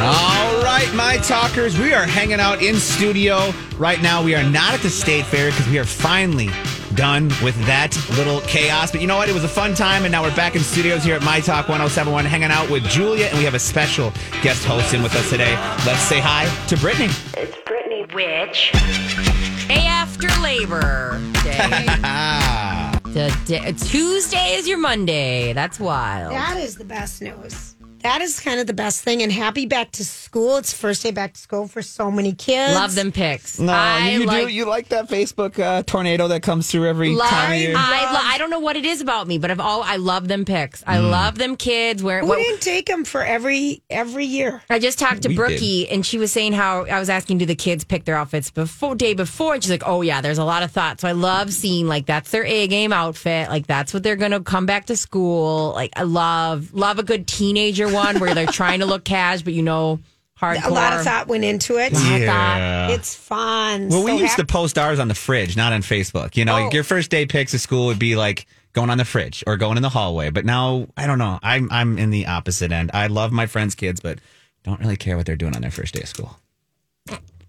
All right, my talkers, we are hanging out in studio right now. We are not at the state fair because we are finally done with that little chaos. But you know what? It was a fun time, and now we're back in studios here at My Talk 1071, hanging out with Julia, and we have a special guest host in with us today. Let's say hi to Brittany. It's Brittany. Which day after Labor Day? the day, Tuesday is your Monday. That's wild. That is the best news. That is kind of the best thing. And happy back to school. It's first day back to school for so many kids. Love them pics. No, I you like, do. You like that Facebook uh, tornado that comes through every love, time of year? I, lo- I don't know what it is about me, but I've all I love them pics. I Mm. love them kids. Where We what- didn't take them for every every year. I just talked to We Brookie and she was saying how I was asking, do the kids pick their outfits before day before? And she's like, oh yeah, there's a lot of thought. So I love seeing like that's their A game outfit. Like that's what they're gonna come back to school. Like I love love a good teenager one where they're trying to look cash, but you know, hardcore. A lot of thought went into it. Yeah. It's fun. Well, we So used to post ours on the fridge, not on Facebook. You know, Oh. your first day pics of school would be like going on the fridge or going in the hallway. But now, I don't know. I'm I'm in the opposite end. I love my friends' kids, but don't really care what they're doing on their first day of school.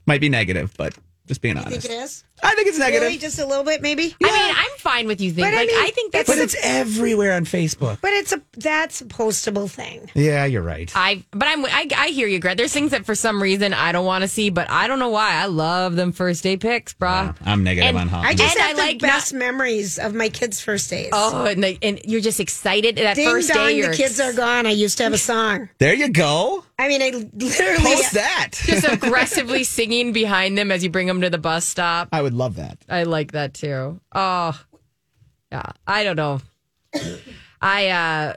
Might be negative, but just being I think honest. it is. I think it's negative. Really, just a little bit, maybe. I mean, I'm fine with you thinking. But I like mean, I think that's but it's everywhere on Facebook. But it's a that's a postable thing. Yeah, you're right. I but I'm I, I hear you, Greg. There's things that for some reason I don't want to see, but I don't know why. I love them first day pics, brah. I'm negative And on Hall. I just And have I the like best memories of my kids' first days. Oh, and, they, and you're just excited that Ding first dong, day. You're the kids are gone. I used to have a song. there you go. I mean, I literally Post that. just aggressively singing behind them as you bring them to the bus stop. I would love that. I like that too. Oh, yeah. I don't know. I uh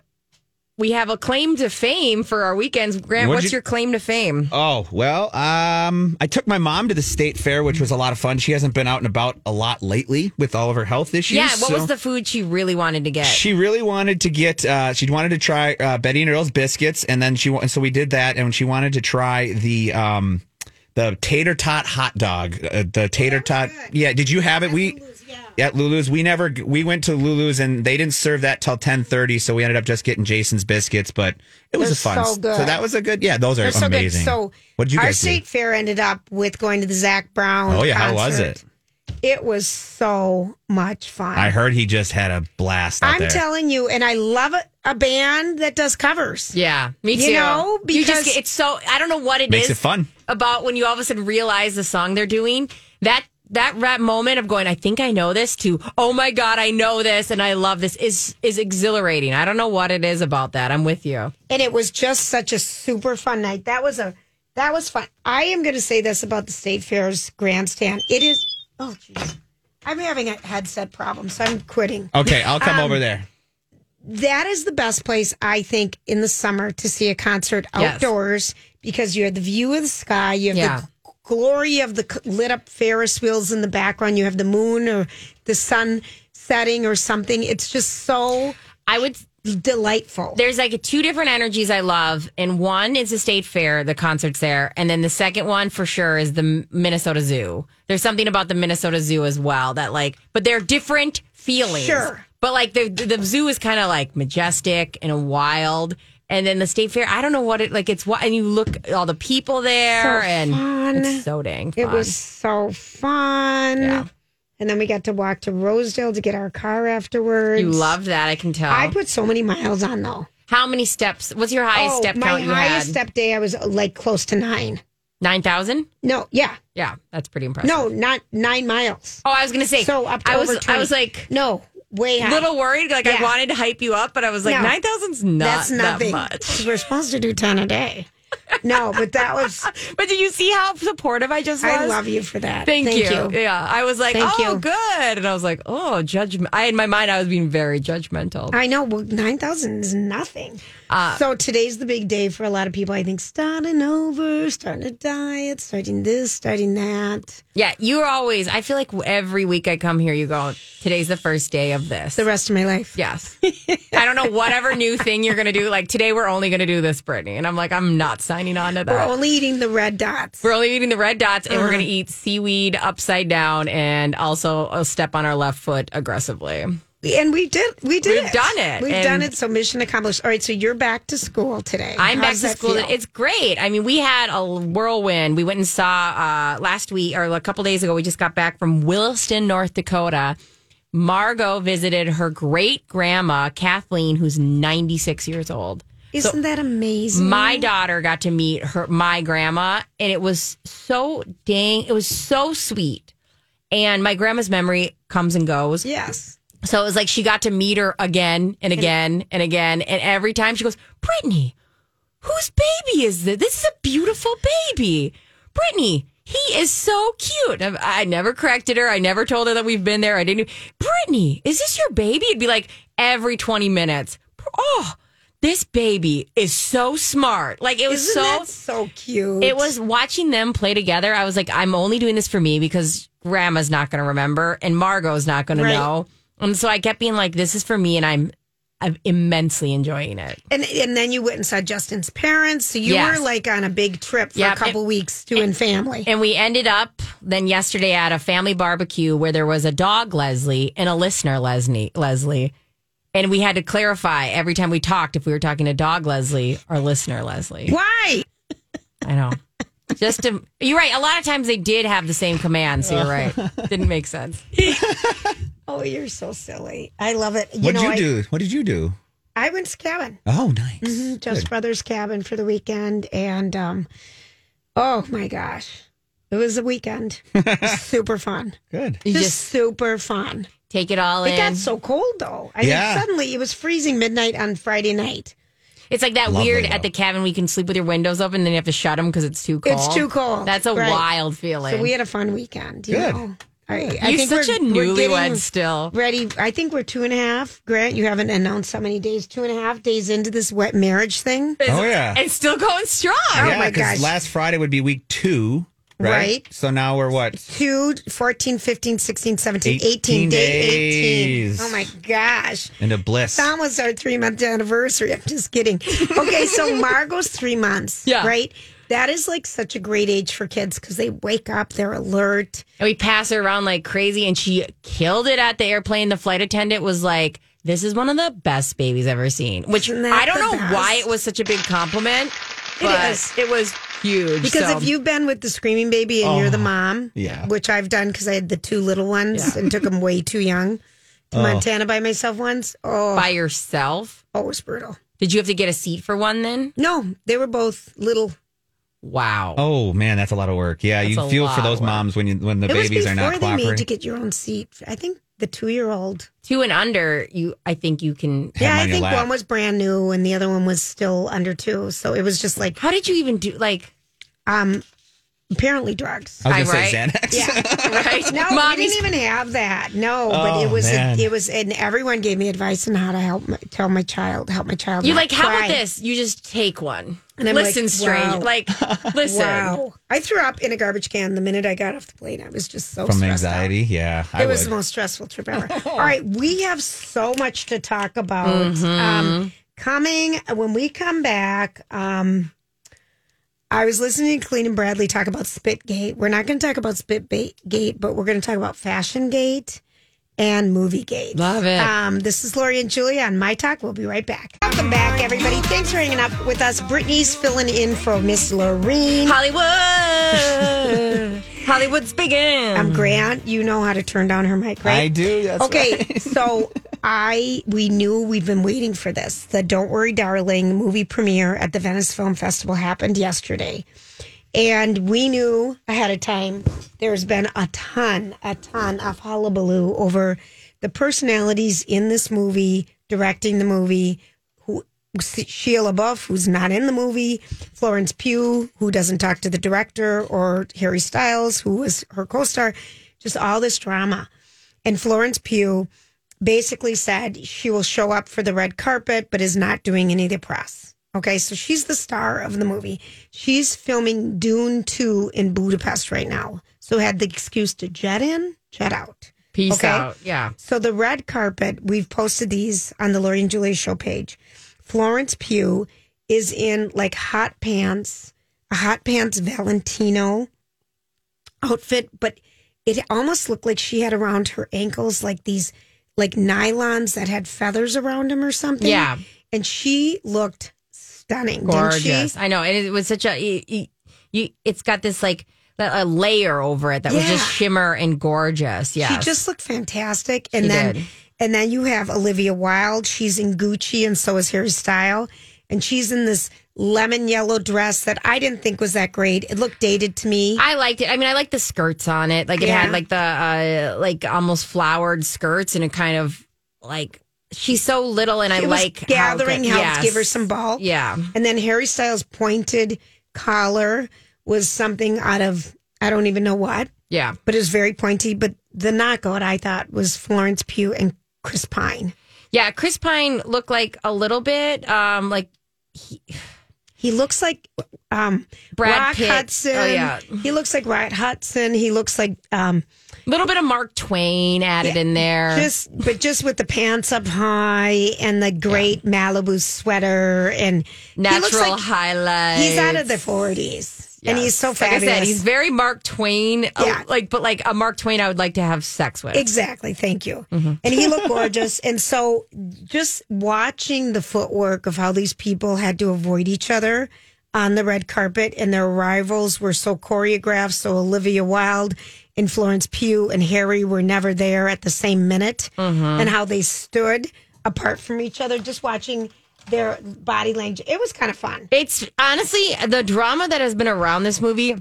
we have a claim to fame for our weekends. Grant, What'd what's you- your claim to fame? Oh, well, um, I took my mom to the state fair, which was a lot of fun. She hasn't been out and about a lot lately with all of her health issues. yeah, what so was the food she really wanted to get? She really wanted to get, uh, she wanted to try uh, Betty and Earl's biscuits. And then she, wa- so we did that. And she wanted to try the, um, the tater tot hot dog, uh, the tater tot. Yeah, did you have it? We at Lulu's. We never we went to Lulu's and they didn't serve that till ten thirty. So we ended up just getting Jason's biscuits. But it was They're a fun. so good. that was a good. Yeah, those are They're so amazing. good. So what did you our guys state do? fair? fair ended up with going to the Zac Brown. Oh yeah, how was it? It was so much fun. I heard he just had a blast out I'm there. telling you, and I love a, a band that does covers. Yeah, me You too. know, you just because- get, it's so I don't know what it is Makes it fun. About when you all of a sudden realize the song they're doing that that rap moment of going I think I know this to oh my god I know this and I love this is is exhilarating. I don't know what it is about that. I'm with you. and it was just such a super fun night. That was a that was fun. I am going to say this about the state fair's grandstand. It is. Oh, jeez. I'm having a headset problem, so I'm quitting. Okay, I'll come Um, over there. That is the best place I think in the summer to see a concert Yes. Because you have the view of the sky, you have Yeah. the glory of the lit up Ferris wheels in the background, you have the moon or the sun setting or something. It's just so I would delightful. there's like two different energies I love, and one is the state fair, the concerts there, and then the second one for sure is the Minnesota Zoo. There's something about the Minnesota Zoo as well that like, but they're different feelings. Sure. but like the the zoo is kind of like majestic and wild. And then the state fair, I don't know what it like. It's what, and you look all the people there, So and fun. it's so dang fun. It was so fun. Yeah. And then we got to walk to Rosedale to get our car afterwards. you love that, I can tell. I put so many miles on though. How many steps? What's your highest oh, step my count you highest had? step day, I was like close to nine. Nine thousand. No, yeah, Yeah, that's pretty impressive. no, not nine miles. Oh, I was gonna say. So up to I was. 20. I was like No, way a high. little worried. Like I wanted to hype you up, but I was like No. nine thoushd's not That's that much. We're supposed to do ten a day. No, but that was. But did you see how supportive I just was? I love you for that. Thank, you. Yeah, I was like, Thank oh, you. good, and I was like, oh, judgment. I in my mind, I was being very judgmental. I know. Well, nine thousand is nothing. Uh, so today's the big day for a lot of people. I think starting over, starting a diet, starting this, starting that. yeah, you're always. I feel like every week I come here, you go, today's the first day of this. The rest of my life. Yes. I don't know whatever new thing you're going to do. Like today, we're only going to do this, Brittany. And I'm like, I'm not signing on to We're only eating the red dots. We're only eating the red dots and we're Uh-huh. going to eat seaweed upside down and also step on our left foot aggressively. And we did. We did. We've it. done it, We've and- done it. So mission accomplished. All right. So you're back to school today. I'm back to school. feel? It's great. I mean, we had a whirlwind. We went and saw uh, last week or a couple days ago. We just got back from Williston, North Dakota. Margot visited her great grandma Kathleen, who's 96 years old. Isn't that amazing? My daughter got to meet her my grandma, and it was so dang. It was so sweet. And my grandma's memory comes and goes. yes. So it was like she got to meet her again and again and again. And every time she goes, Brittany, whose baby is this? This is a beautiful baby. Brittany, he is so cute. I, I never corrected her. I never told her that we've been there. I didn't. Brittany, is this your baby? It'd be like every 20 minutes. Oh, this baby is so smart. Like it was Isn't so. that so cute? It was watching them play together. I was like, I'm only doing this for me because grandma's not going to remember and Margot's not going Right. to know. And so I kept being like, this is for me and I'm, I'm immensely enjoying it. And and then you went and saw Justin's parents. So you Yes. were like on a big trip for Yep. a couple weeks doing family. And we ended up then yesterday at a family barbecue where there was a dog Leslie and a listener Leslie. Leslie. And we had to clarify every time we talked if we were talking to dog Leslie or listener Leslie. Why? I know. Just to, you're right. A lot of times they did have the same command. So you're right. Didn't make sense. Oh, you're so silly. I love it. You What know, did you I, do? What did you do? I went to cabin, Oh, nice. Mm-hmm. Just Brothers Cabin for the weekend, and um, oh my gosh, it was a weekend. super fun. Good. You Just, just super fun. Take it all It in. got so cold though. I Yeah. mean, suddenly it was freezing midnight on Friday night. It's like that Lovely, weird though. at the cabin we can sleep with your windows open and then you have to shut them because it's too cold. It's too cold. That's a Right. wild feeling. So we had a fun weekend. You Good. know? I, I You're think such we're, a we're newlywed still. Ready? I think we're two and a half. Grant, you haven't announced how many days. Two and a half days into this wet marriage thing, Oh, yeah. It's still going strong. Oh, yeah, my 'cause gosh. last Friday would be week two, right? Right. So now we're what? two, 14, 15, 16, 17, 18, 18 day days. 18. Oh my gosh. Into bliss. It's almost our three month anniversary. I'm just kidding. Okay, so Margot's three months. Yeah. Right? That is like such a great age for kids because they wake up, they're alert. And we pass her around like crazy and she killed it at the airplane. The flight attendant was like, this is one of the best babies I've ever seen. Which I don't know best? why it was such a big compliment. It but is. It was huge. Because so- if you've been with the screaming baby and you're the oh, mom, yeah. which I've done because I had the two little ones and took them way too young to oh. Montana by myself once. Oh, by yourself, oh, it was brutal. did you have to get a seat for one then? No, they were both little. Wow. Oh man, that's a lot of work. Yeah, That's you feel for those moms when you when the it babies before are not they cooperating. made to get your own seat. I think the two year old. Two and under, you I think you can Yeah, them I think lap. one was brand new and the other one was still under two. So it was just like How did you even do like um apparently drugs. I was gonna I- say Xanax. Yeah. right? No, Mommy's- we didn't even have that. No, but Oh, it was man. it was and everyone gave me advice on how to help my, tell my child help my child. You're not like, how about this? You just take one. And I'm listen, like, strange. wow. Like, listen. Wow, I threw up in a garbage can the minute I got off the plane. I was just so From stressed out. anxiety, yeah, I It was the most stressful trip ever. All right, we have so much to talk about. Mm-hmm. Um, coming when we come back, um, I was listening to Colleen and Bradley talk about Spitgate. We're not going to talk about Spitgate, but we're going to talk about Fashion Gate and Movie Gate. Love it. Um, this is Lori and Julia on My Talk. We'll be right back. Welcome back, everybody. Thanks for hanging up with us. Brittany's filling in for Miss Lorene. Hollywood. Hollywood's begin. I'm Grant. You know how to turn down her mic, right? I do. That's Okay, right. so I we knew we've been waiting for this. The Don't Worry Darling movie premiere at the Venice Film Festival happened yesterday. And we knew ahead of time there's been a ton, a ton of hullabaloo over the personalities in this movie, directing the movie, who Sheila Buff, who's not in the movie, Florence Pugh, who doesn't talk to the director, or Harry Styles, who was her co star. Just all this drama. And Florence Pugh basically said she will show up for the red carpet, but is not doing any of the press. Okay, so she's the star of the movie. She's filming Dune 2 in Budapest right now. So had the excuse to jet in, jet out. Peace Okay. out. Yeah. So the red carpet, we've posted these on the Lori and Julia show page. Florence Pugh is in like hot pants, a hot pants Valentino outfit, but it almost looked like she had around her ankles like these like nylons that had feathers around them or something. Yeah. And she looked stunning. Gorgeous. Didn't she? I know. And it was such a, you, you- you, it's got this like, a layer over it that was just shimmer and gorgeous. Yeah. She just looked fantastic. And She then did. and then you have Olivia Wilde. She's in Gucci and so is Harry Style. And she's in this lemon yellow dress that I didn't think was that great. It looked dated to me. I liked it. I mean, I liked the skirts on it. Like it Yeah. had like the uh like almost flowered skirts and it kind of like she's so little and I it like gathering helped yes. give her some bulk. Yeah. And then Harry Styles' pointed collar was something out of I don't even know what, Yeah. but it was very pointy. But the knockout I thought was Florence Pugh and Chris Pine. Yeah, Chris Pine looked like a little bit um like He looks like um, Brad Rock Pitt. Hudson. Oh, yeah. he looks like Rock Hudson. He looks like um, a little bit of Mark Twain added in there. just, but just with the pants up high and the great Malibu sweater and he Natural like highlights. he's out of the forties and he's so Like fabulous. I said, he's very Mark Twain. uh, Yeah. like but like a Mark Twain I would like to have sex with. Exactly. Thank you. Mm-hmm. And he looked gorgeous. and so just watching the footwork of how these people had to avoid each other on the red carpet and their arrivals were so choreographed. So Olivia Wilde and Florence Pugh and Harry were never there at the same minute Mm-hmm. and how they stood apart from each other, just watching their body language. It was kind of fun. It's honestly the drama that has been around this movie.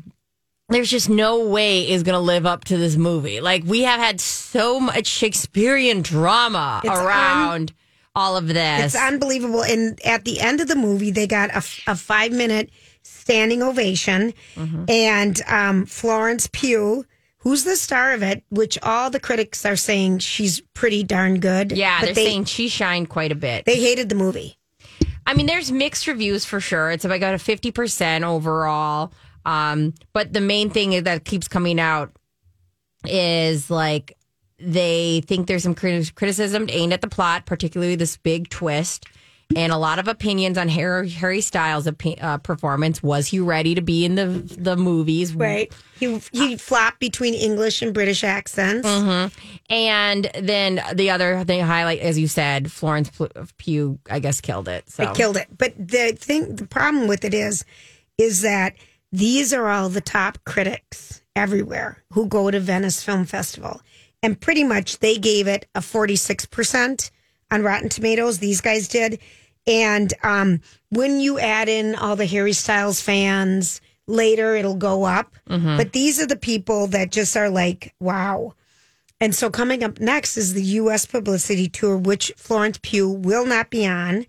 There's just no way is going to live up to this movie. Like we have had so much Shakespearean drama It's around all of this. It's unbelievable. And at the end of the movie, they got a, a five minute standing ovation. Mm-hmm. And um, Florence Pugh, who's the star of it, which all the critics are saying she's pretty darn good. yeah, they're they, saying she shined quite a bit. they hated the movie. I mean, there's mixed reviews for sure. It's about got a fifty percent overall. Um, but the main thing that keeps coming out is like they think there's some criti- criticism aimed at the plot, particularly this big twist, and a lot of opinions on Harry, Harry Styles' uh, performance. Was he ready to be in the the movies? Right. He, he flopped between English and British accents. And then the other thing highlight, as you said, Florence Pugh, I guess, killed it. So It killed it. But the thing, the problem with it is, is that these are all the top critics everywhere who go to Venice Film Festival, and pretty much they gave it a forty six percent on Rotten Tomatoes. These guys did, and um, when you add in all the Harry Styles fans later, it'll go up. But these are the people that just are like, wow. And so coming up next is the U.S. publicity tour, which Florence Pugh will not be on,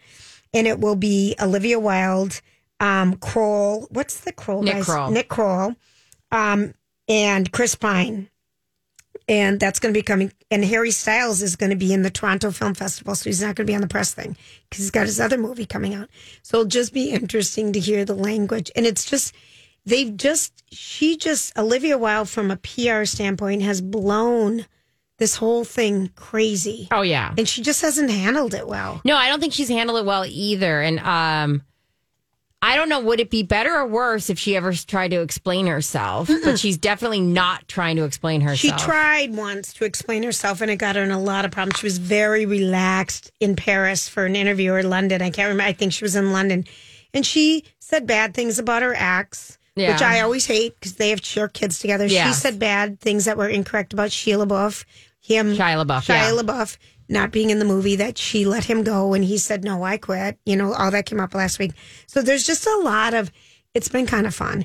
and it will be Olivia Wilde, um, Kroll. What's the Kroll Nick guys? Kroll. Nick Kroll, um, and Chris Pine, and that's going to be coming. And Harry Styles is going to be in the Toronto Film Festival, so he's not going to be on the press thing because he's got his other movie coming out. So it'll just be interesting to hear the language, and it's just they've just she just Olivia Wilde from a PR standpoint has blown this whole thing crazy. Oh yeah. And she just hasn't handled it well. No, I don't think she's handled it well either. And um, I don't know, would it be better or worse if she ever tried to explain herself? but she's definitely not trying to explain herself. She tried once to explain herself and it got her in a lot of problems. She was very relaxed in Paris for an interview or London. I can't remember. I think she was in London. And she said bad things about her ex, Yeah. which I always hate because they have share kids together. She said bad things that were incorrect about Sheila Buff, him, Shia LaBeouf, Shia yeah. LaBeouf not being in the movie that she let him go and he said, no, I quit. You know, all that came up last week. So there's just a lot of, it's been kind of fun.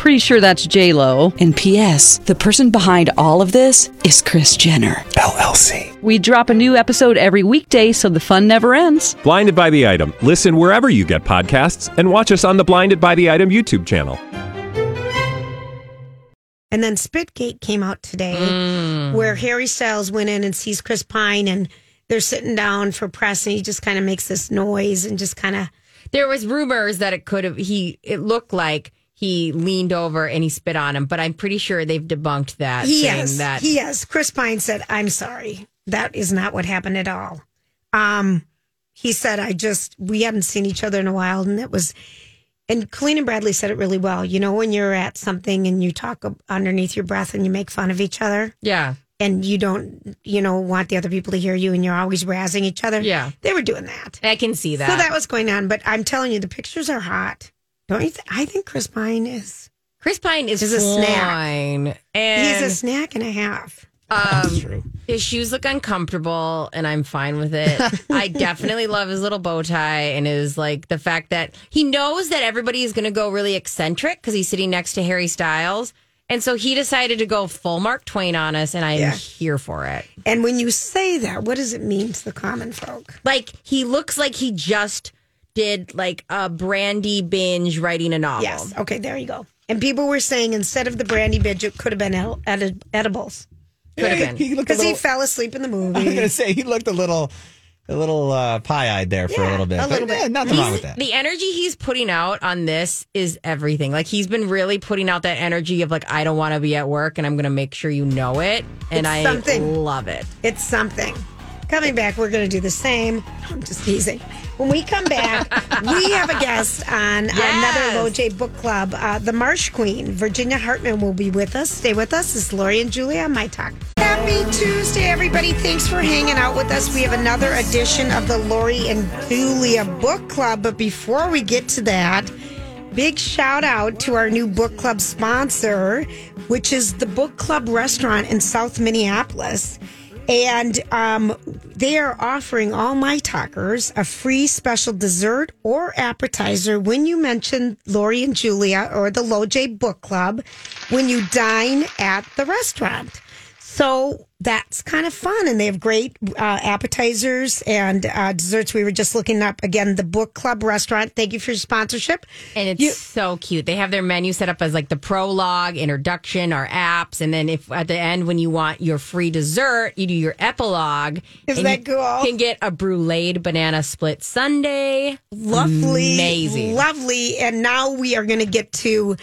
Pretty sure that's J Lo. And P.S. The person behind all of this is Kris Jenner LLC. We drop a new episode every weekday, so the fun never ends. Blinded by the item. Listen wherever you get podcasts, and watch us on the Blinded by the Item YouTube channel. And then Spitgate came out today, Mm. where Harry Styles went in and sees Chris Pine, and they're sitting down for press, and he just kind of makes this noise and just kind of There was rumors that it could have he it looked like he leaned over and he spit on him, but I'm pretty sure they've debunked that he has that he has. Chris Pine said, "I'm sorry, that is not what happened at all." Um, he said, "I just we hadn't seen each other in a while, and it was." And Colleen and Bradley said it really well. You know, when you're at something and you talk underneath your breath and you make fun of each other, Yeah. and you don't, you know, want the other people to hear you, and you're always razzing each other. Yeah. they were doing that. I can see that. So that was going on. But I'm telling you, the pictures are hot. Don't you? Th- I think Chris Pine is. Chris Pine is, Is a snack. And He's a snack and a half. um, his shoes look uncomfortable and I'm fine with it. I definitely love his little bow tie and his like the fact that he knows that everybody is going to go really eccentric because he's sitting next to Harry Styles. And so he decided to go full Mark Twain on us, and I'm Yeah. here for it. And when you say that, what does it mean to the common folk? Like he looks like he just did like a brandy binge writing a novel. Yes. Okay, there you go. And people were saying instead of the brandy binge, it could have been ed- ed- edibles Could have been. He looked a because he little, fell asleep in the movie. I was gonna say he looked a little, a little uh, pie-eyed there for a little bit. a But, little bit. yeah, nothing wrong with that. The energy he's putting out on this is everything. Like he's been really putting out that energy of like I don't want to be at work and I'm going to make sure you know it, and It's I something. love it. It's something. Coming back, we're going to do the same. I'm just teasing. When we come back, we have a guest on Yes. another Loj Book Club. Uh, the Marsh Queen, Virginia Hartman, will be with us. Stay with us. It's Lori and Julia on My Talk. Happy Tuesday, everybody. Thanks for hanging out with us. We have another edition of the Lori and Julia Book Club. But before we get to that, Big shout out to our new book club sponsor, which is the Book Club restaurant in South Minneapolis. And um, they are offering all my talkers a free special dessert or appetizer when you mention Lori and Julia or the Loj Book Club when you dine at the restaurant. So that's kind of fun. And they have great uh, appetizers and uh, desserts. We were just looking up again the Book Club restaurant. Thank you for your sponsorship. And it's You- so cute. They have their menu set up as like the prologue, introduction, our apps, and then if at the end when you want your free dessert, you do your epilogue. And that you cool? Can get a bruleed banana split sundae. lovely, Amazing. lovely. And now we are going to get to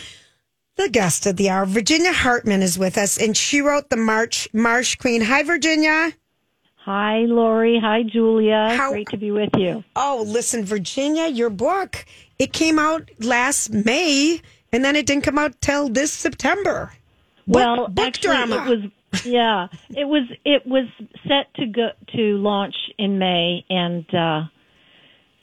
the guest of the hour. Virginia Hartman is with us, and she wrote the March Marsh Queen. Hi, Virginia. Hi, Lori. Hi, Julia. How- Great to be with you. Oh, listen, Virginia, your book it came out last May, and then it didn't come out till this September. Well, book actually, drama. it was yeah, it was it was set to go to launch in May, and uh,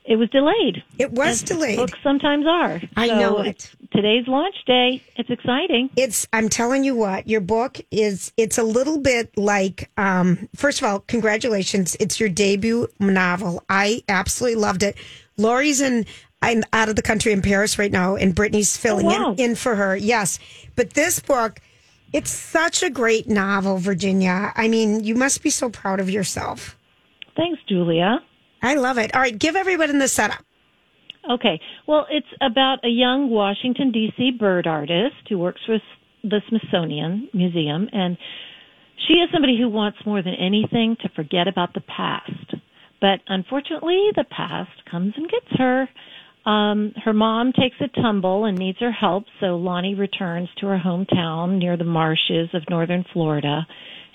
it was delayed. It was delayed. Books sometimes are. I So know it. Today's launch day. It's exciting. It's I'm telling you what, your book is it's a little bit like um first of all, congratulations. It's your debut novel. I absolutely loved it. Lori's in I'm out of the country in Paris right now and Brittany's filling wow. in, in for her. Yes. But this book it's such a great novel, Virginia. I mean, you must be so proud of yourself. Thanks, Julia. I love it. All right, give everybody the setup. Okay. Well, it's about a young Washington, D.C. bird artist who works for the Smithsonian Museum. And she is somebody who wants more than anything to forget about the past. But unfortunately, the past comes and gets her. Um, her mom takes a tumble and needs her help, so Lonnie returns to her hometown near the marshes of northern Florida.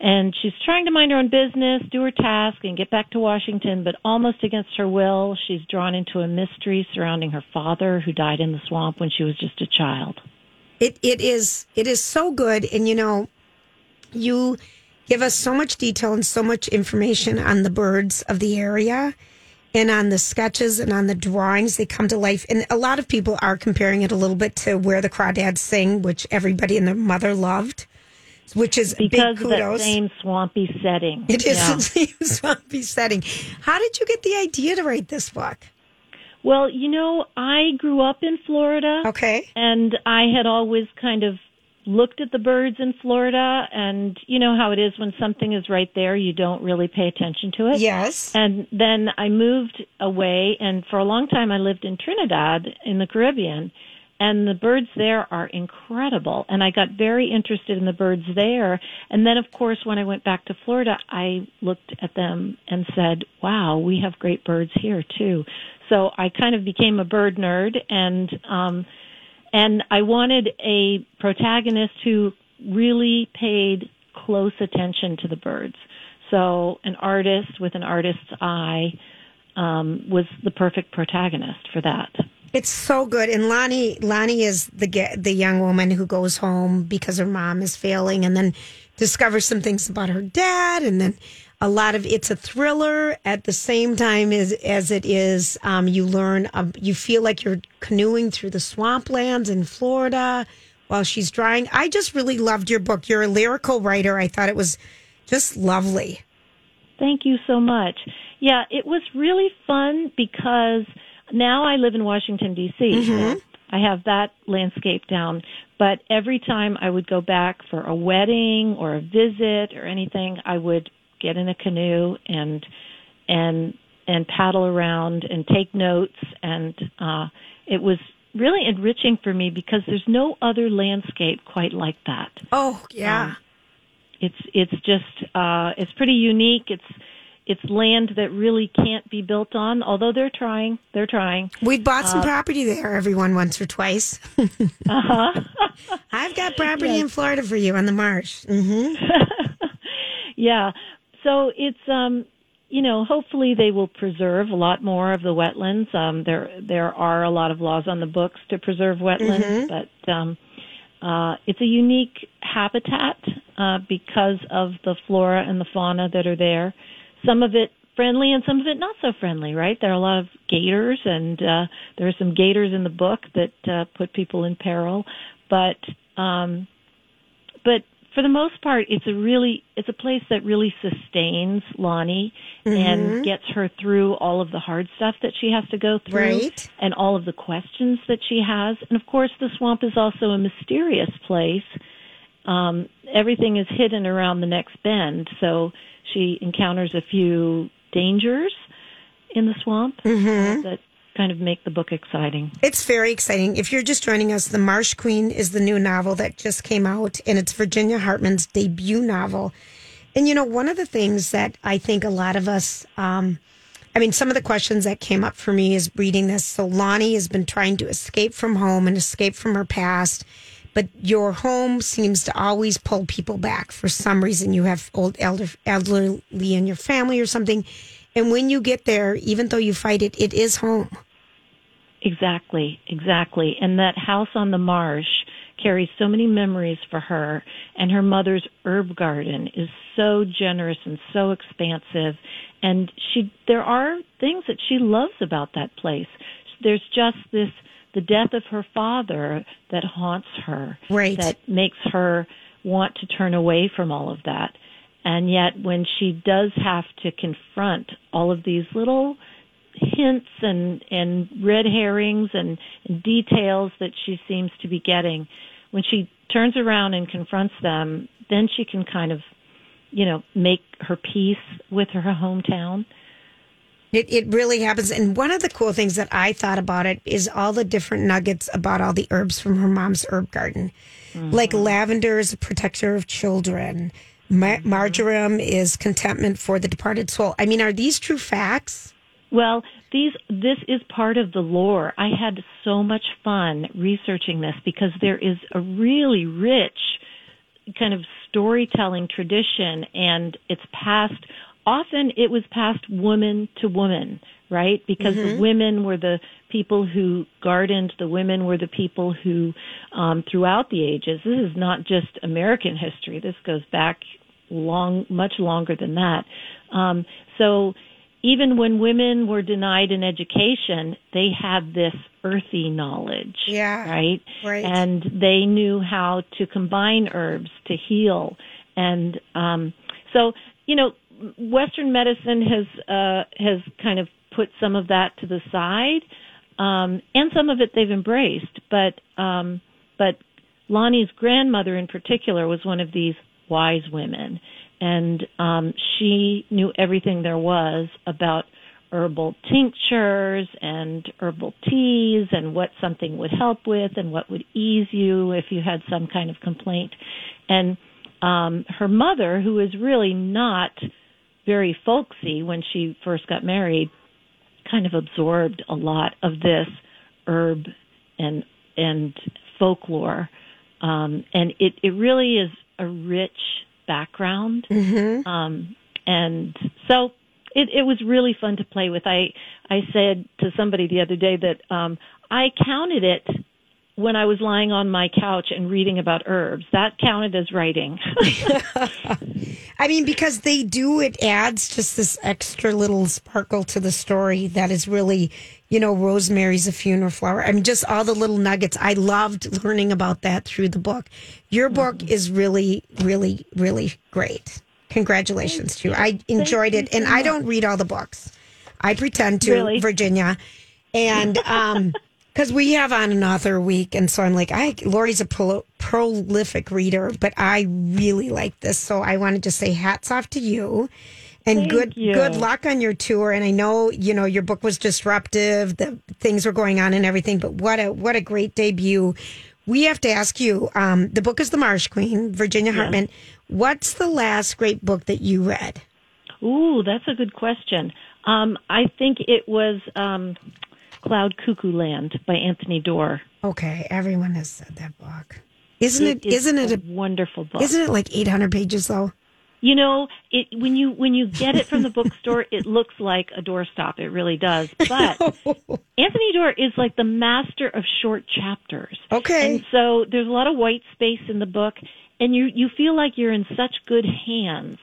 And she's trying to mind her own business, do her task, and get back to Washington, but almost against her will, she's drawn into a mystery surrounding her father who died in the swamp when she was just a child. It it is it is so good, and you know, you give us so much detail and so much information on the birds of the area and on the sketches and on the drawings. They come to life. And a lot of people are comparing it a little bit to where the crawdads sing which everybody and their mother loved which is because big of that same swampy setting. it is Yeah. the same swampy setting how did you get the idea to write this book Well, you know, I grew up in Florida. Okay. And I had always kind of looked at the birds in Florida and you know how it is when something is right there, you don't really pay attention to it. Yes. And then I moved away and for a long time I lived in Trinidad in the Caribbean and the birds there are incredible and I got very interested in the birds there and then of course when I went back to Florida I looked at them and said, "Wow, we have great birds here too." So I kind of became a bird nerd and um and I wanted a protagonist who really paid close attention to the birds. So an artist with an artist's eye um, was the perfect protagonist for that. It's so good, and Lonnie Lonnie is the the young woman who goes home because her mom is failing, and then discovers some things about her dad, and then a lot of it's a thriller at the same time as as it is. Um, you learn, um, you feel like you're canoeing through the swamplands in Florida while she's drawing. I just really loved your book. You're a lyrical writer. I thought it was just lovely. Thank you so much. Yeah, it was really fun because now I live in Washington D.C. so I have that landscape down. But every time I would go back for a wedding or a visit or anything, I would get in a canoe and and and paddle around and take notes and uh it was really enriching for me because there's no other landscape quite like that Oh yeah. it's it's just uh it's pretty unique it's it's land that really can't be built on although they're trying they're trying. We've bought some Uh, property there, everyone, once or twice. uh-huh. I've got property in Florida for you on the marsh. hmm yeah. So it's um you know hopefully they will preserve a lot more of the wetlands. Um there there are a lot of laws on the books to preserve wetlands but um uh it's a unique habitat uh because of the flora and the fauna that are there some of it friendly and some of it not so friendly right there are a lot of gators and uh there are some gators in the book that uh put people in peril but um but for the most part, it's a really it's a place that really sustains Lonnie and gets her through all of the hard stuff that she has to go through, Right. and all of the questions that she has. And of course, the swamp is also a mysterious place. Um, everything is hidden around the next bend, so she encounters a few dangers in the swamp uh, that kind of make the book exciting. It's very exciting. If you're just joining us, The Marsh Queen is the new novel that just came out, and it's Virginia Hartman's debut novel. And you know, one of the things that I think a lot of us, um, I mean, some of the questions that came up for me is reading this. So Lonnie has been trying to escape from home and escape from her past, but your home seems to always pull people back for some reason. You have old elder, elderly in your family or something. And when you get there, even though you fight it, it is home. Exactly, exactly. And that house on the marsh carries so many memories for her and her mother's herb garden is so generous and so expansive and she there are things that she loves about that place. There's just this the death of her father that haunts her Right. that makes her want to turn away from all of that. And yet when she does have to confront all of these little hints and and red herrings and, and details that she seems to be getting when she turns around and confronts them then she can kind of you know make her peace with her hometown It it really happens. And one of the cool things that I thought about it is all the different nuggets about all the herbs from her mom's herb garden. Like mm-hmm. lavender is a protector of children. Ma- mm-hmm. marjoram is contentment for the departed soul. I mean, are these true facts? well these this is part of the lore. I had so much fun researching this because there is a really rich kind of storytelling tradition and it's passed often it was passed woman to woman, right? Because the women were the people who gardened, the women were the people who um throughout the ages. This is not just American history. This goes back long much longer than that. Um so even when women were denied an education, they had this earthy knowledge. Yeah. Right? Right. And they knew how to combine herbs to heal. And um, so, you know, Western medicine has uh, has kind of put some of that to the side, um, and some of it they've embraced. But um, but Lonnie's grandmother in particular was one of these wise women, and um, she knew everything there was about herbal tinctures and herbal teas and what something would help with and what would ease you if you had some kind of complaint. And um, her mother, who is really not very folksy when she first got married, kind of absorbed a lot of this herb and and folklore, um, and it it really is a rich background. Um, and so it, it was really fun to play with. I I said to somebody the other day that um, I counted it when I was lying on my couch and reading about herbs. That counted as writing. I mean, because they do, it adds just this extra little sparkle to the story that is really, you know, Rosemary's a funeral flower. I mean, just all the little nuggets. I loved learning about that through the book. Your book is really, really, really great. Congratulations to you. I enjoyed it. And I don't read all the books. I pretend to, Really? Virginia. And, um, because we have on an author week, and so I'm like, I Lori's a pro- prolific reader, but I really like this, so I wanted to say hats off to you, and Thank good you. good luck on your tour. And I know you know your book was disruptive, the things were going on and everything, but what a what a great debut. We have to ask you. Um, the book is The Marsh Queen, Virginia Hartman. What's the last great book that you read? Ooh, that's a good question. Um, I think it was um, Cloud Cuckoo Land by Anthony Doerr. Okay, everyone has said that book. Isn't it? is Isn't it a wonderful book? Isn't it like 800 pages though? You know, it when you when you get it from the bookstore, it looks like a doorstop. It really does. But Anthony Doerr is like the master of short chapters. Okay. And so there's a lot of white space in the book, and you you feel like you're in such good hands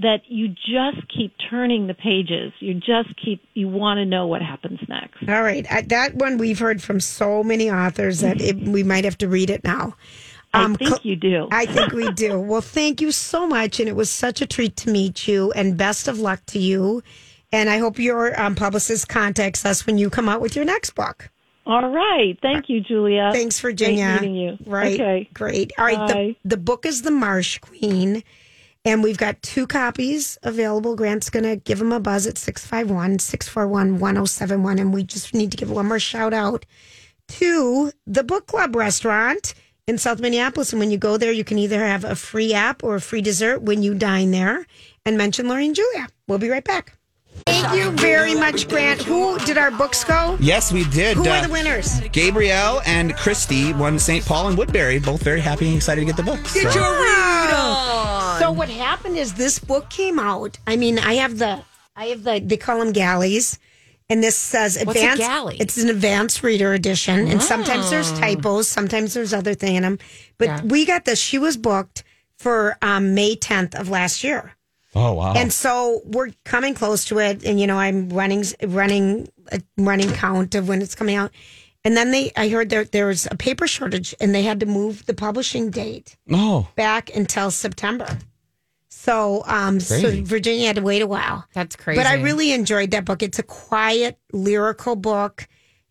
that you just keep turning the pages. You just keep you want to know what happens next. All right, that one we've heard from so many authors that it, we might have to read it now. I think you do. I think we do. Well, thank you so much, and it was such a treat to meet you. And best of luck to you. And I hope your um, publicist contacts us when you come out with your next book. All right. Thank you, Julia. Thanks, Virginia. Great meeting you. Right. Okay. Great. All right. The, the book is The Marsh Queen. And we've got two copies available. Grant's going to give them a buzz at 651 641 1071. And we just need to give one more shout out to the Book Club restaurant in South Minneapolis. And when you go there, you can either have a free app or a free dessert when you dine there and mention Lori and Julia. We'll be right back. Thank you very much, Grant. Who did our books go? Yes, we did. Who Uh, are the winners? Gabrielle and Christy won St. Paul and Woodbury. Both very happy and excited to get the books. Get So- your read on. So what happened is this book came out. I mean, I have the, I have the, they call them galleys, and this says What's a advanced. galley? It's an advanced reader edition, and sometimes there's typos, sometimes there's other thing in them. But we got this. She was booked for um, May 10th of last year. Oh wow! And so we're coming close to it, and you know I'm running running a running count of when it's coming out. And then they, I heard there there was a paper shortage, and they had to move the publishing date oh, back until September. So, um, so Virginia had to wait a while. That's crazy. But I really enjoyed that book. It's a quiet, lyrical book,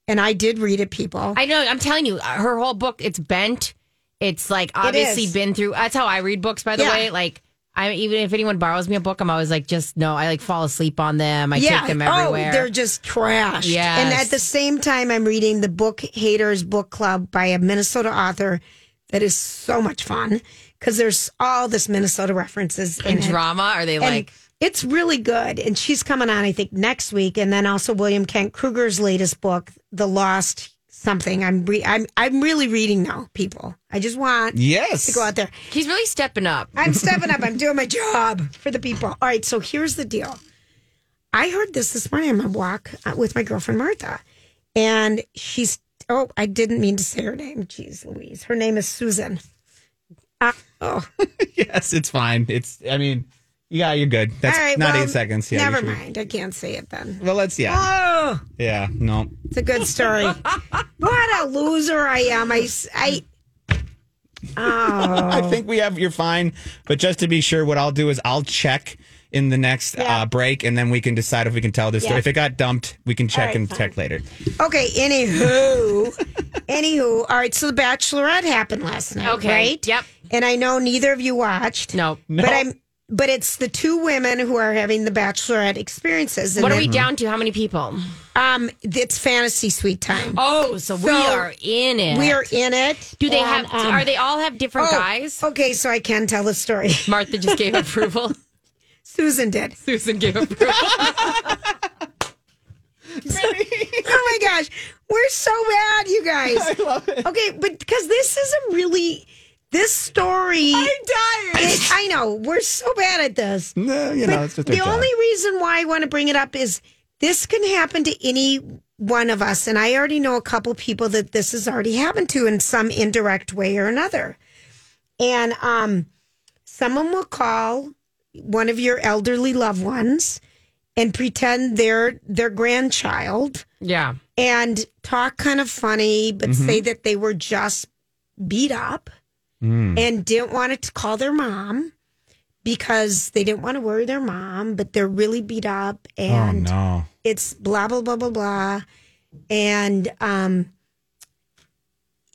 and I did read it. People, I know. I'm telling you, uh, her whole book, it's bent. It's like obviously is. been through. That's how I read books, by the Yeah. way. Like, I even if anyone borrows me a book, I'm always like, just no. I like fall asleep on them. I take them everywhere. Oh, they're just trash. Yes. And at the same time, I'm reading the Book Haters Book Club by a Minnesota author that is so much fun because there's all this Minnesota references in and it. drama. Are they And like? It's really good, and she's coming on, I think, next week, and then also William Kent Krueger's latest book, The Lost Something. I'm re- I'm I'm really reading now, people. I just want Yes. to go out there. He's really stepping up. I'm stepping up. I'm doing my job for the people. All right, so here's the deal. I heard this this morning on my walk uh, with my girlfriend Martha, and she's oh, I didn't mean to say her name. Jeez, Louise, her name is Susan. Uh, oh, Yes, it's fine. It's. I mean, yeah, you're good. That's right. not well, eight seconds. Yeah. never mind. I can't say it then. Well, let's. Yeah. Oh, Yeah. No. it's a good story. what a loser I am. I I. Oh, I think we have. You're fine. But just to be sure, what I'll do is I'll check in the next Yeah. uh, break, and then we can decide if we can tell this Yeah. story. If it got dumped, we can check right, and fine. check later. okay. Anywho, anywho. All right. So the Bachelorette happened last night. Okay, Right. yep. And I know neither of you watched. No. No. But I'm but it's the two women who are having the bachelorette experiences. And What are then, we down to? How many people? Um, it's fantasy suite time. Oh, so we are in it. We are in it. Do they And, have? um, are they all have different oh, guys? Okay, so I can tell the story. Martha just gave approval. Susan did. Susan gave approval. Oh my gosh, we're so bad, you guys. I love it. Okay, but because this is a really this story. I'm dying. I know we're so bad at this. No, you know, it's just the job. only reason why I want to bring it up is this can happen to any one of us, and I already know a couple people that this has already happened to in some indirect way or another. And um, someone will call one of your elderly loved ones and pretend they're their grandchild yeah. and talk kind of funny, but say that they were just beat up and didn't want to call their mom because they didn't want to worry their mom, but they're really beat up Oh and no. it's blah blah blah blah blah, and um,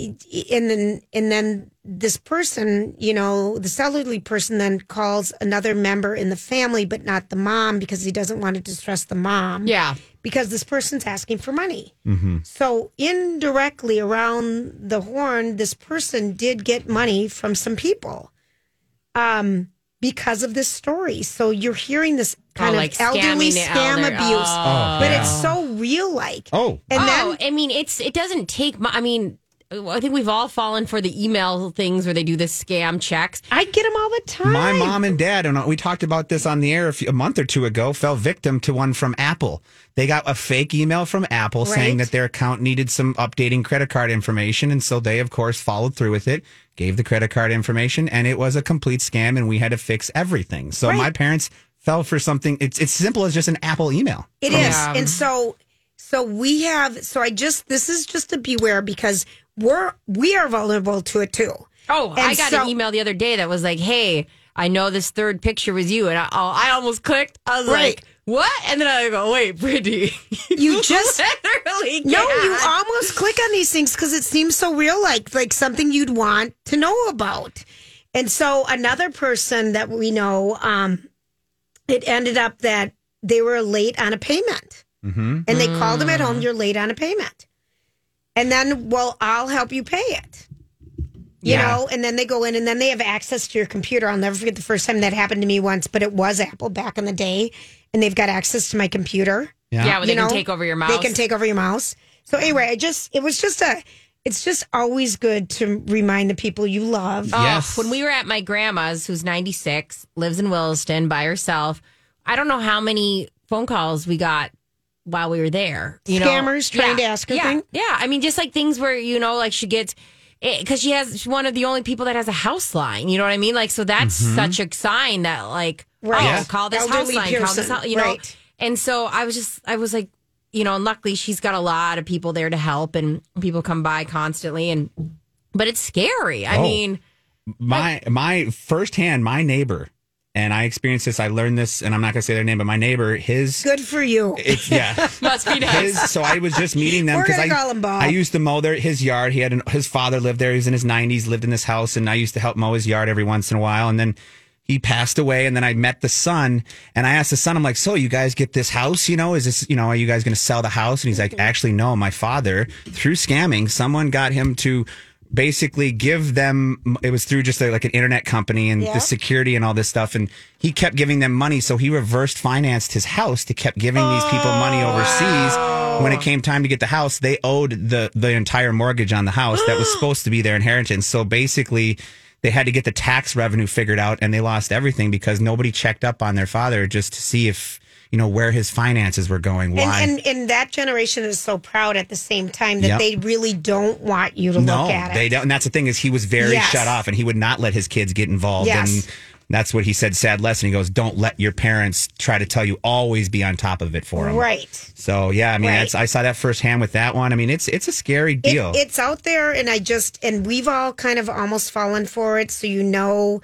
and then and then this person, you know, this elderly person then calls another member in the family, but not the mom because he doesn't want to distress the mom Yeah. because this person's asking for money. So indirectly around the horn, this person did get money from some people, um, because of this story. So you're hearing this kind Oh, of elderly scam elder- abuse, Oh. but yeah. it's so real like. Oh. and oh, then I mean, it's it doesn't take. mu- I mean, I think we've all fallen for the email things where they do the scam checks. I get them all the time. My mom and dad, and we talked about this on the air a, few, a month or two ago, fell victim to one from Apple. They got a fake email from Apple saying that their account needed some updating credit card information. And so they, of course, followed through with it, gave the credit card information, and it was a complete scam, and we had to fix everything. So Right. my parents fell for something. It's, it's simple as just an Apple email. It is, Yeah. and so so we have. So I just this is just to beware because we're we are vulnerable to it too. Oh, I got so- an email the other day that was like, "Hey, I know this third picture was you," and I, oh, I almost clicked. I was Right. like, "What?" And then I go, "Wait, Brittany, You just literally No, can't. you almost click on these things because it seems so real, like like something you'd want to know about. And so another person that we know, um, it ended up that they were late on a payment, Mm-hmm. and they called them at home. You're late on a payment, and then well, I'll help you pay it. You Yeah. know, and then they go in and then they have access to your computer. I'll never forget the first time that happened to me once, but it was Apple back in the day, and they've got access to my computer yeah, well, they you can know, take over your mouse. They can take over your mouse. So anyway, I just it was just a it's just always good to remind the people you love. Oh, Yes. When we were at my grandma's, who's 96, lives in Williston by herself, I don't know how many phone calls we got while we were there. You know, Scammers trying to ask her yeah, thing? Yeah. I mean, just like things where, you know, like she gets, eh, because she has, she's one of the only people that has a house line. You know what I mean? Like, so that's mm-hmm. such a sign that, like, Right. oh, Yeah. call this Elderly house line, call this house, you know? Right. And so I was just, I was like, you know, and luckily she's got a lot of people there to help and people come by constantly. And, but it's scary. I Oh. mean, my my firsthand, my neighbor, and I experienced this. I learned this, and I'm not gonna say their name, but my neighbor, his, Good for you. it's yeah, must be nice. his. So I was just meeting them because I call him Bob. I used to mow their his yard. He had an, his father lived there. He was in his 90s, lived in this house, and I used to help mow his yard every once in a while. And then he passed away, and then I met the son, and I asked the son, I'm like, so you guys get this house? You know, is this you know, are you guys gonna sell the house? And he's like, mm-hmm. actually, no. My father, through scamming, someone got him to basically give them. It was through just a, like an internet company and Yeah. the security and all this stuff, and he kept giving them money. So he reversed financed his house to kept giving these people money oh, overseas. When it came time to get the house, they owed the the entire mortgage on the house that was supposed to be their inheritance. So basically. They had to get the tax revenue figured out, and they lost everything because nobody checked up on their father just to see if you know where his finances were going. Why? And, and and that generation is so proud at the same time that Yep. they really don't want you to no, look at it. they don't. And that's the thing is he was very Yes. shut off, and he would not let his kids get involved. Yes. And that's what he said. Sad lesson. He goes, "Don't let your parents try to tell you. Always be on top of it for them." Right. So yeah, I mean, Right. that's I saw that firsthand with that one. I mean, it's it's a scary It, deal. it's out there, and I just and we've all kind of almost fallen for it. So you know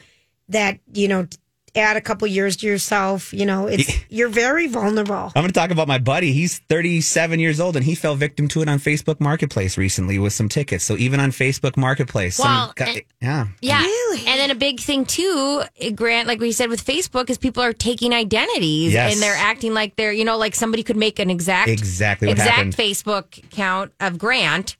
that you know, add a couple years to yourself. You know, it's you're very vulnerable. I'm going to talk about my buddy. He's 37 years old, and he fell victim to it on Facebook Marketplace recently with some tickets. So even on Facebook Marketplace, some Well, guy- and- yeah, Yeah. And then a big thing too, Grant, like we said with Facebook, is people are taking identities Yes. and they're acting like they're, you know, like somebody could make an exact Exactly exact happened. Facebook account of Grant.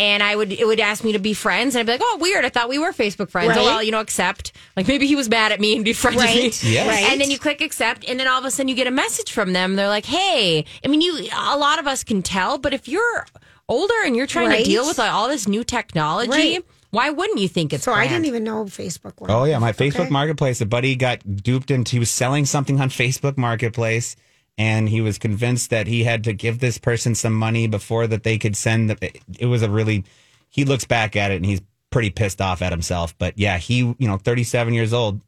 And I would, it would ask me to be friends, and I'd be like, "Oh, weird! I thought we were Facebook friends." Right. Oh, well, you know, accept. Like maybe he was mad at me and befriended me. Right. Yeah. Right. And then you click accept, and then all of a sudden you get a message from them. They're like, "Hey, I mean, you. A lot of us can tell, but if you're older and you're trying Right. to deal with like, all this new technology, Right. why wouldn't you think it's?" So I didn't even know Facebook. Worked. Oh yeah, my Facebook Okay. Marketplace. A buddy got duped into. He was selling something on Facebook Marketplace, and he was convinced that he had to give this person some money before that they could send. The, it was a really. He looks back at it and he's pretty pissed off at himself. But yeah, he you know 37 years old.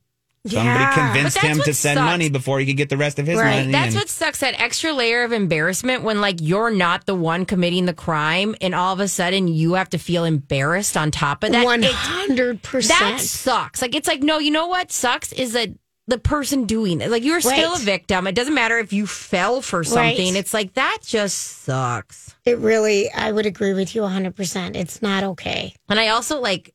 Somebody Yeah. convinced him to send sucks. money before he could get the rest of his Right. money. That's and- what sucks. That extra layer of embarrassment when like you're not the one committing the crime, and all of a sudden you have to feel embarrassed on top of that. One It- that sucks. Like it's like no, you know what sucks is that the person doing it. Like you're still a victim. It doesn't matter if you fell for something. Right. It's like that just sucks. It really, I would agree with you hundred percent. It's not okay. And I also like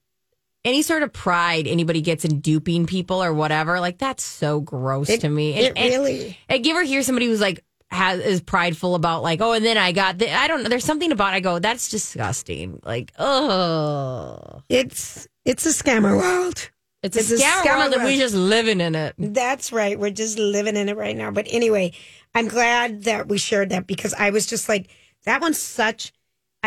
any sort of pride anybody gets in duping people or whatever. Like that's so gross It- to me. it And- and- really- Like, you ever hear somebody who's like has is prideful about like, oh, and then I got the, I don't know. There's something about I go that's disgusting. Like, oh, It's it's a scammer world. It's a It's a scammer scammer world, and world. we just living in it. That's right. We're just living in it right now. But anyway, I'm glad that we shared that because I was just like, that one's such.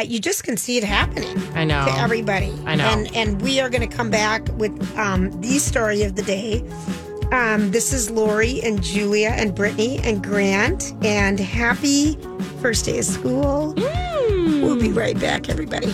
You just can see it happening. I know. to everybody. I know. And and we are going to come back with um, the story of the day. Um, this is Lori and Julia and Brittany and Grant. And happy first day of school. Mm. We'll be right back, everybody.